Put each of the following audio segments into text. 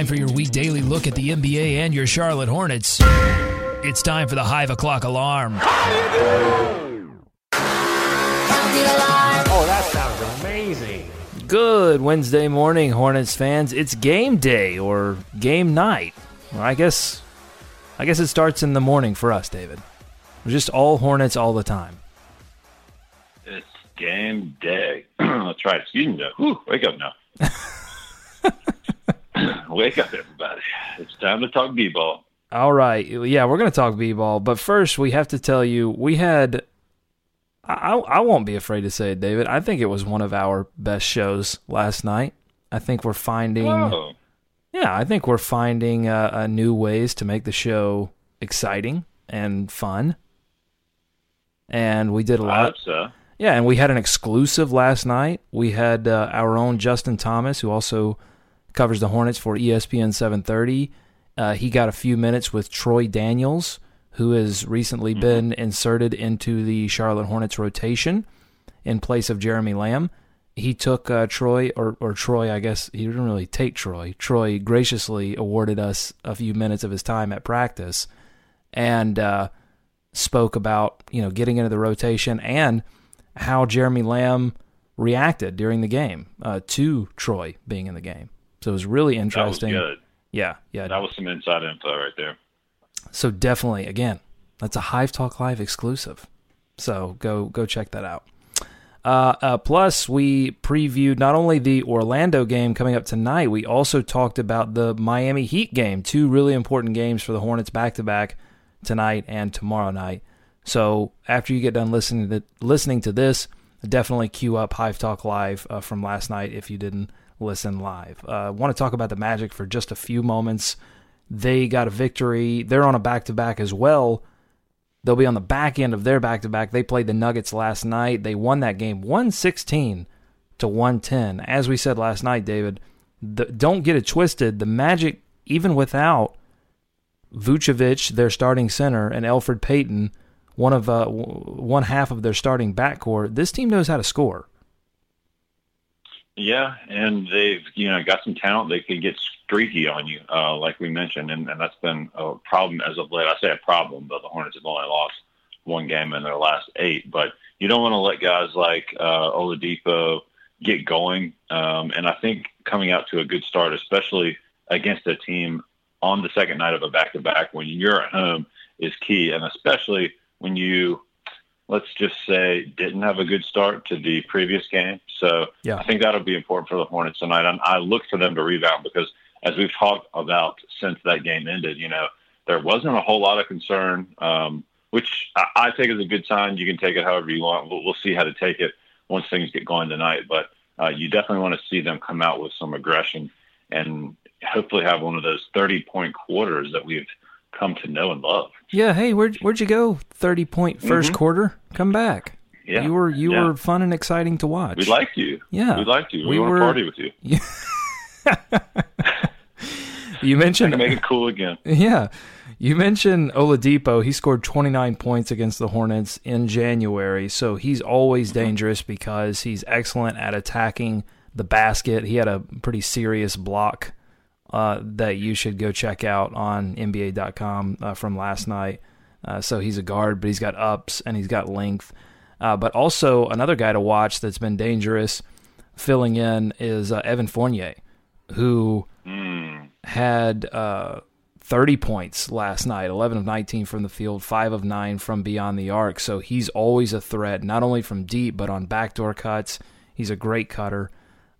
time for your week daily look at the NBA and your Charlotte Hornets. It's time for the Hive O'Clock Alarm. Oh, that sounds amazing. Good Wednesday morning, Hornets fans. It's game day or game night. Well, I guess I guess it starts in the morning for us, David. We're just all Hornets all the time. It's game day. That's right. Excuse me. Though. Whew, wake up now. wake up, everybody. It's time to talk b-ball. All right. Yeah, we're going to talk b-ball, but first we have to tell you we had I, I won't be afraid to say it, David. I think it was one of our best shows last night. I think we're finding Oh, Yeah, I think we're finding uh, uh, new ways to make the show exciting and fun. And we did a lot. hope so. Yeah, and we had an exclusive last night. We had uh, our own Justin Thomas, who also covers the Hornets for ESPN 730. Uh, he got a few minutes with Troy Daniels, who has recently been inserted into the Charlotte Hornets rotation in place of Jeremy Lamb. He took uh, Troy, or, or Troy, I guess he didn't really take Troy. Troy graciously awarded us a few minutes of his time at practice and uh, spoke about you know getting into the rotation and how Jeremy Lamb reacted during the game uh, to Troy being in the game. So it was really That was interesting. good. Yeah, yeah. That was some inside info right there. So definitely, again, that's a Hive Talk Live exclusive. So go go check that out. Uh, uh, plus, we previewed not only the Orlando game coming up tonight, we also talked about the Miami Heat game. Two really important games for the Hornets back to back tonight and tomorrow night. So after you get done listening to listening to this, definitely queue up Hive Talk Live uh, from last night if you didn't listen live. I uh, want to talk about the Magic for just a few moments. They got a victory. They're on a back to back as well. They'll be on the back end of their back to back. They played the Nuggets last night. They won that game 116 to 110. As we said last night, David, the, don't get it twisted. The Magic, even without Vucevic, their starting center, and Elfrid Payton, one of uh, one half of their starting backcourt, this team knows how to score. Yeah, and they've you know got some talent. They could get streaky on you, uh, like we mentioned, and, and that's been a problem as of late. I say a problem, but the Hornets have only lost one game in their last eight. But you don't want to let guys like uh, Oladipo get going. Um, and I think coming out to a good start, especially against a team on the second night of a back-to-back when you're at home, is key, and especially when you let's just say, didn't have a good start to the previous game. So Yeah. I think that'll be important for the Hornets tonight. And I look for them to rebound because, as we've talked about since that game ended, you know, there wasn't a whole lot of concern, um, which I, I take as a good sign. You can take it however you want. We'll, we'll see how to take it once things get going tonight. But uh, you definitely want to see them come out with some aggression and hopefully have one of those 30 point quarters that we've come to know and love. Yeah, hey, where'd where'd you go? Thirty point mm-hmm. first point 1st quarter. Come back. Yeah. You were you Yeah. were fun and exciting to watch. We liked you. Yeah. We liked you. We We, want were- to party with you. you mentioned Make it cool again. Yeah. You mentioned Oladipo. He scored 29 points against the Hornets in January. So he's always mm-hmm. dangerous because he's excellent at attacking the basket. He had a pretty serious block uh, that you should go check out on NBA.com uh, from last night. Uh, so he's a guard, but he's got ups and he's got length. Uh, but also, another guy to watch that's been dangerous filling in is uh, Evan Fournier, who had uh, 30 points last night 11 of 19 from the field, 5 of 9 from beyond the arc. So he's always a threat, not only from deep, but on backdoor cuts. He's a great cutter.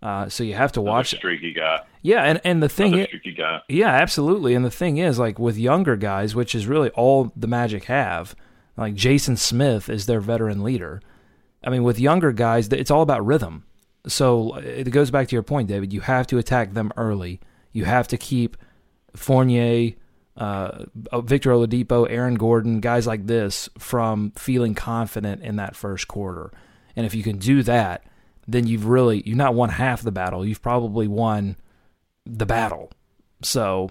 Uh, so you have to Another watch. streaky guy. Yeah, and, and the thing Another is, yeah, absolutely. And the thing is, like with younger guys, which is really all the Magic have, like Jason Smith is their veteran leader. I mean, with younger guys, it's all about rhythm. So it goes back to your point, David. You have to attack them early. You have to keep Fournier, uh, Victor Oladipo, Aaron Gordon, guys like this from feeling confident in that first quarter. And if you can do that, then you've really you've not won half the battle. You've probably won the battle. So,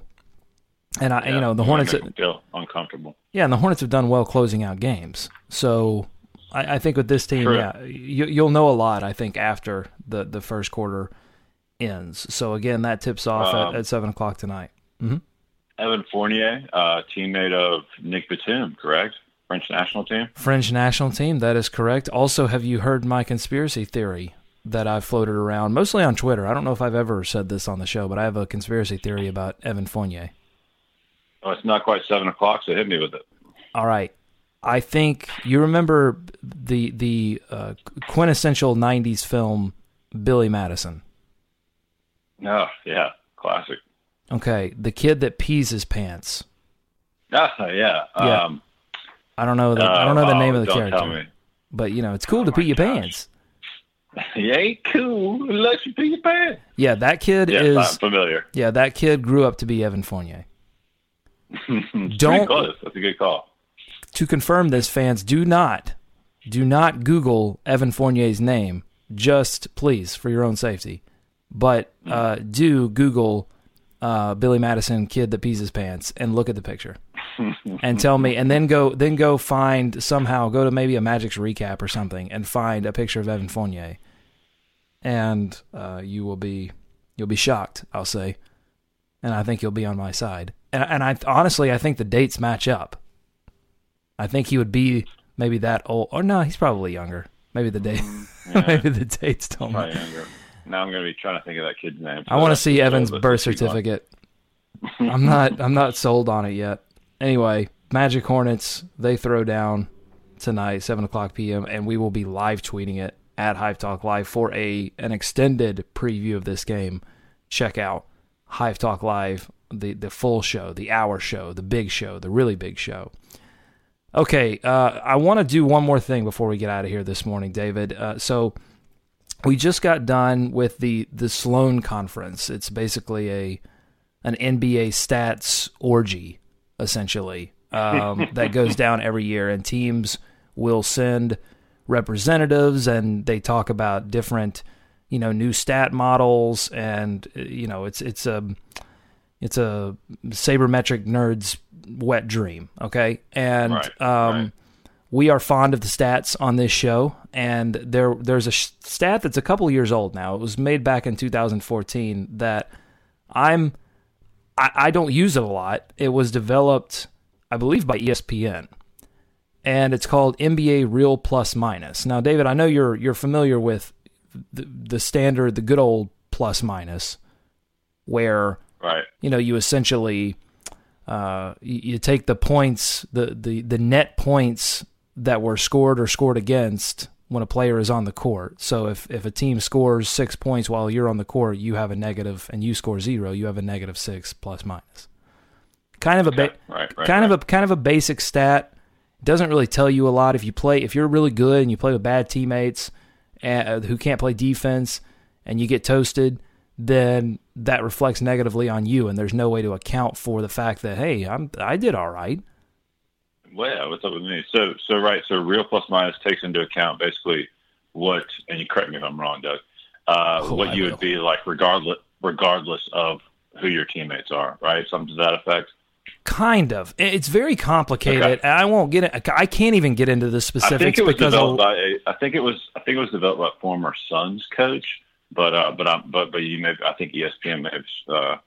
and I, you know, the Hornets, feel uncomfortable. yeah, and the Hornets have done well closing out games. So, I, I think with this team, True. yeah, you, you'll know a lot. I think after the the first quarter, ends. So again, that tips off Um, at, at seven o'clock tonight. Evan Fournier, uh, teammate of Nick Batum, correct? French national team. French national team. That is correct. Also, have you heard my conspiracy theory that I've floated around, mostly on Twitter? I don't know if I've ever said this on the show, but I have a conspiracy theory about Evan Fournier. Oh, it's not quite seven o'clock, so hit me with it. All right. I think you remember the the uh, quintessential '90s film Billy Madison. Oh yeah, classic. Okay, the kid that pees his pants. Ah, yeah. Yeah. Um, I don't know the I don't know the oh, name of the don't character, Tell me. but you know it's cool Oh to pee your gosh. pants. He ain't cool unless you pee your pants. Yeah, that kid is. I'm familiar. Yeah, that kid grew up to be Evan Fournier. Don't- close. That's a good call. To confirm this, fans, do not, do not Google Evan Fournier's name. Just please, for your own safety, but uh, do Google uh, Billy Madison kid that pees his pants and look at the picture and tell me, and then go, then go find somehow go to maybe a Magic's recap or something and find a picture of Evan Fournier, and uh, you will be you'll be shocked. I'll say, and I think you'll be on my side. And, and I honestly, I think the dates match up. I think he would be maybe that old, or no, he's probably younger. Maybe the date, Yeah, maybe the dates don't match. Now I'm going to be trying to think of that kid's name. I want to see Evan's birth certificate. I'm not, I'm not sold on it yet. Anyway, Magic Hornets they throw down tonight, seven o'clock p.m., and we will be live tweeting it at Hive Talk Live for a an extended preview of this game. Check out Hive Talk Live, the the full show, the hour show, the big show, the really big show. Okay, uh, I want to do one more thing before we get out of here this morning, David. Uh, so we just got done with the the Sloan conference. It's basically a an NBA stats orgy, essentially, um, that goes down every year, and teams will send representatives, and they talk about different, you know, new stat models, and you know, it's it's a it's a sabermetric nerds wet dream, okay, and Right, um, right. we are fond of the stats on this show, and there there's a sh- stat that's a couple years old now. It was made back in 2014 that I'm I, I don't use it a lot. It was developed, I believe, by ESPN, and it's called NBA Real Plus Minus. Now, David, I know you're you're familiar with the, the standard, the good old plus minus, where Right. you know you essentially uh, you, you take the points the, the the net points that were scored or scored against when a player is on the court so if if a team scores six points while you're on the court you have a negative and you score zero you have a negative six plus minus kind of a ba-. Right. Right. kind right. of a kind of a basic stat. Doesn't really tell you a lot if you play if you're really good and you play with bad teammates uh, who can't play defense and you get toasted, then that reflects negatively on you and there's no way to account for the fact that hey, I'm I did all right. Well, yeah, what's up with me? So, so right. So, real plus minus takes into account basically what, and you correct me if I'm wrong, Doug. Uh, Oh, what I you will. would be like, regardless, regardless of who your teammates are, right? Something to that effect. Kind of. It's very complicated. Okay. I won't get it. I can't even get into the specifics I think it was because developed by. A, I think it was. I think it was developed by former Suns coach. But uh, but I'm but but you may. I think ESPN may have uh,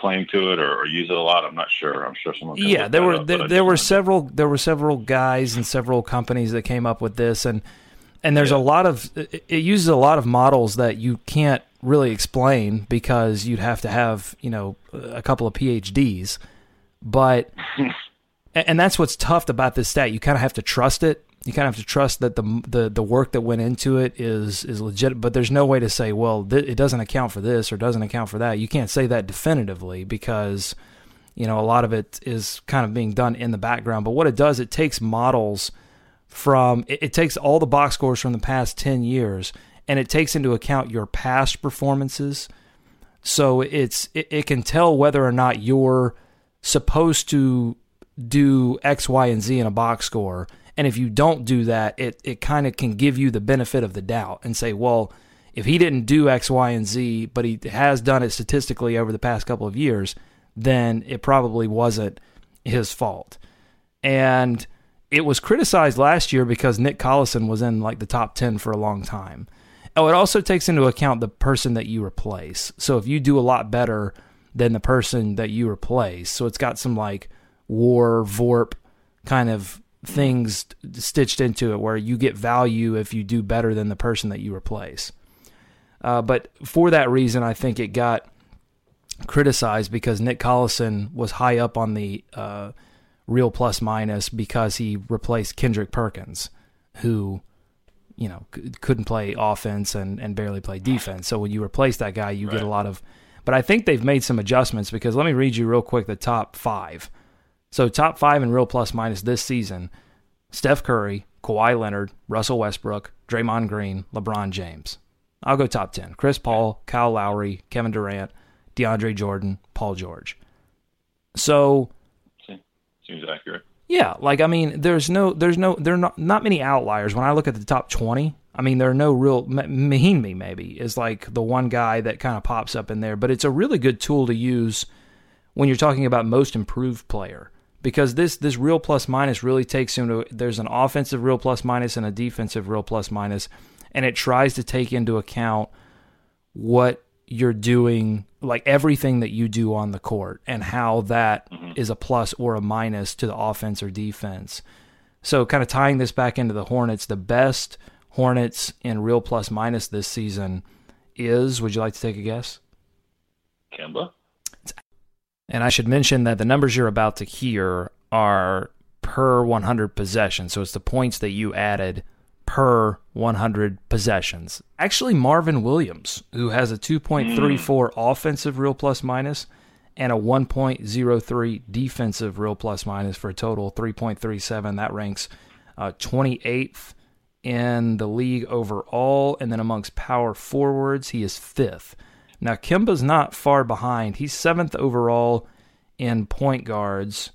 claimed to it or, or use it a lot. I'm not sure. I'm sure someone. Yeah there were up, there, there were several there were several guys and several companies that came up with this and and there's a lot of it it uses a lot of models that you can't really explain because you'd have to have you know a couple of phds but and that's what's tough about this stat you kind of have to trust it you kind of have to trust that the the the work that went into it is is legit but there's no way to say well th- it doesn't account for this or doesn't account for that you can't say that definitively because you know a lot of it is kind of being done in the background but what it does it takes models from it, it takes all the box scores from the past 10 years and it takes into account your past performances so it's it, it can tell whether or not you're supposed to do X, Y, and Z in a box score. And if you don't do that, it, it kind of can give you the benefit of the doubt and say, well, if he didn't do X, Y, and Z, but he has done it statistically over the past couple of years, then it probably wasn't his fault. And it was criticized last year because Nick Collison was in like the top 10 for a long time. Oh, it also takes into account the person that you replace. So if you do a lot better than the person that you replace, so it's got some like war, VORP kind of things stitched into it where you get value if you do better than the person that you replace. Uh, but for that reason, I think it got criticized because Nick Collison was high up on the uh, real plus minus because he replaced Kendrick Perkins, who you know c- couldn't play offense and, and barely play defense. So when you replace that guy, you right. get a lot of. But I think they've made some adjustments because let me read you real quick the top five. So top five in real plus minus this season: Steph Curry, Kawhi Leonard, Russell Westbrook, Draymond Green, LeBron James. I'll go top ten: Chris Paul, Kyle Lowry, Kevin Durant, DeAndre Jordan, Paul George. So seems accurate. Yeah, like I mean, there's no, there's no, there are not not many outliers. When I look at the top twenty, I mean, there are no real. Mahinmi maybe is like the one guy that kind of pops up in there, but it's a really good tool to use when you're talking about most improved player because this this real plus minus really takes into there's an offensive real plus minus and a defensive real plus minus, and it tries to take into account what you're doing like everything that you do on the court and how that mm-hmm. is a plus or a minus to the offense or defense. So kind of tying this back into the Hornets, the best Hornets in real plus minus this season is, would you like to take a guess? Kemba. And I should mention that the numbers you're about to hear are per 100 possessions. So it's the points that you added per 100 possessions. Actually, Marvin Williams, who has a 2.34 mm. offensive real plus minus and a 1.03 defensive real plus minus for a total 3.37. That ranks uh, 28th in the league overall. And then amongst power forwards, he is fifth. Now, Kemba's not far behind. He's seventh overall in point guards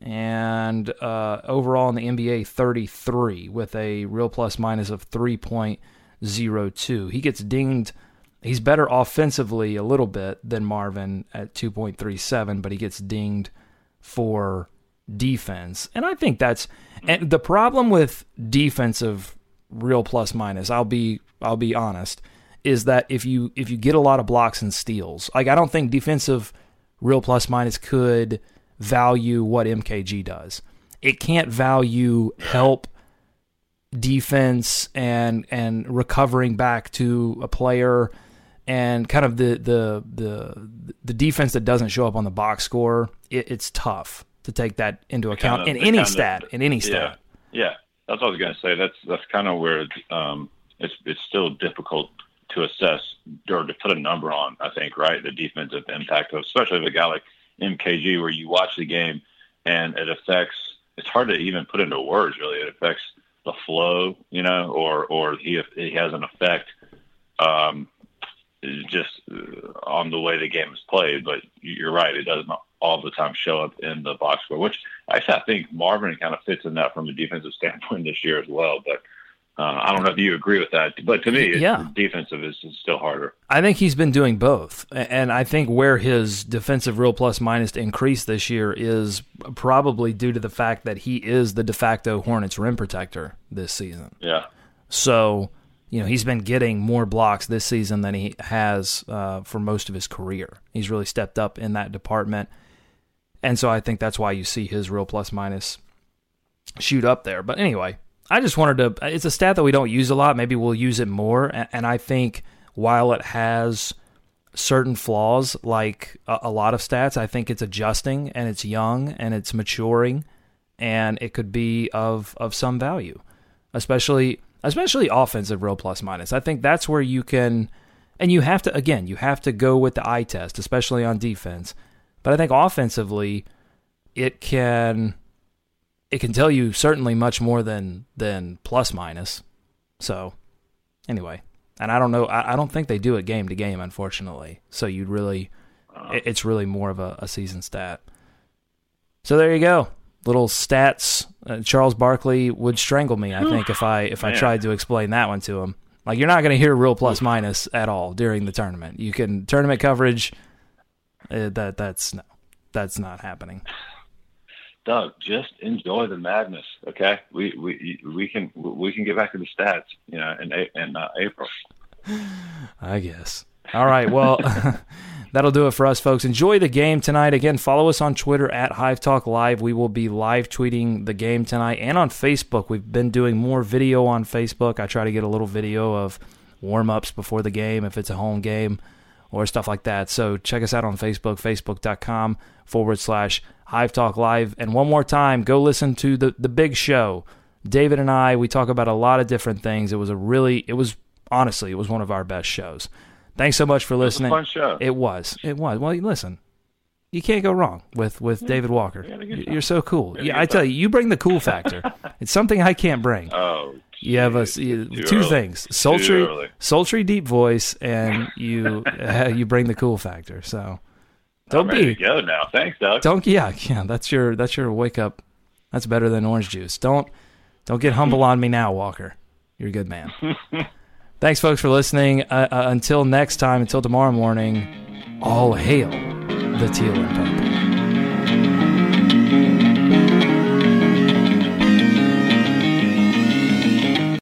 and uh, overall in the NBA 33 with a real plus minus of 3.02. He gets dinged. He's better offensively a little bit than Marvin at 2.37, but he gets dinged for defense. And I think that's and the problem with defensive real plus minus, I'll be I'll be honest, is that if you if you get a lot of blocks and steals, like I don't think defensive real plus minus could value what MKG does. It can't value help defense and and recovering back to a player and kind of the the the the defense that doesn't show up on the box score. It, it's tough to take that into account kind of, in any stat. Of, in any stat. Yeah, yeah, that's what I was going to say. That's that's kind of where um, it's it's still difficult to assess or to put a number on. I think right the defensive impact of especially of a guy like MKG where you watch the game and it affects. It's hard to even put into words. Really, it affects the flow, you know, or or he he has an effect um, just on the way the game is played. But you're right; it doesn't all the time show up in the box score. Which actually, I think Marvin kind of fits in that from a defensive standpoint this year as well. But uh, I don't know if you agree with that, but to me, yeah. defensive is, is, still harder. I think he's been doing both, and I think where his defensive real plus minus increased this year is probably due to the fact that he is the de facto Hornets rim protector this season. Yeah. So you know he's been getting more blocks this season than he has uh, for most of his career. He's really stepped up in that department, and so I think that's why you see his real plus minus shoot up there. But anyway, I just wanted to. It's a stat that we don't use a lot. Maybe we'll use it more. And I think while it has certain flaws, like a, lot of stats, I think it's adjusting and it's young and it's maturing, and it could be of of some value, especially especially offensive real plus minus. I think that's where you can, and you have to again, you have to go with the eye test, especially on defense. But I think offensively, it can it can tell you certainly much more than than plus minus. So anyway, and I don't know. I, I don't think they do it game to game, unfortunately. So you'd really, it, it's really more of a, a, season stat. So there you go, little stats. Uh, Charles Barkley would strangle me, I think, if I if I tried to explain that one to him. Like you're not going to hear real plus minus at all during the tournament. You can tournament coverage. Uh, that that's no, that's not happening. Doug, just enjoy the madness. Okay, we we we can we can get back to the stats, you know, in in uh, April. I guess. All right. Well, that'll do it for us, folks. Enjoy the game tonight. Again, follow us on Twitter at Hive Talk Live. We will be live tweeting the game tonight and on Facebook. We've been doing more video on Facebook. I try to get a little video of warm ups before the game if it's a home game or stuff like that. So check us out on Facebook, facebook.com forward slash Hive Talk Live. And one more time, go listen to the, the big show. David and I, we talk about a lot of different things. It was a really, it was honestly, it was one of our best shows. Thanks so much for listening. It was, fun show. it was. It was. Well, listen, you can't go wrong with with yeah, David Walker. You're so cool. Yeah, I tell you, you bring the cool factor. it's something I can't bring. Oh, you have a two early. things: sultry, sultry, deep voice, and you uh, you bring the cool factor. So don't be go now. Thanks, Doug. Don't yeah yeah. That's your that's your wake up. That's better than orange juice. Don't don't get humble on me now, Walker. You're a good man. Thanks, folks, for listening. Uh, uh, until next time, until tomorrow morning, all hail the teal and purple.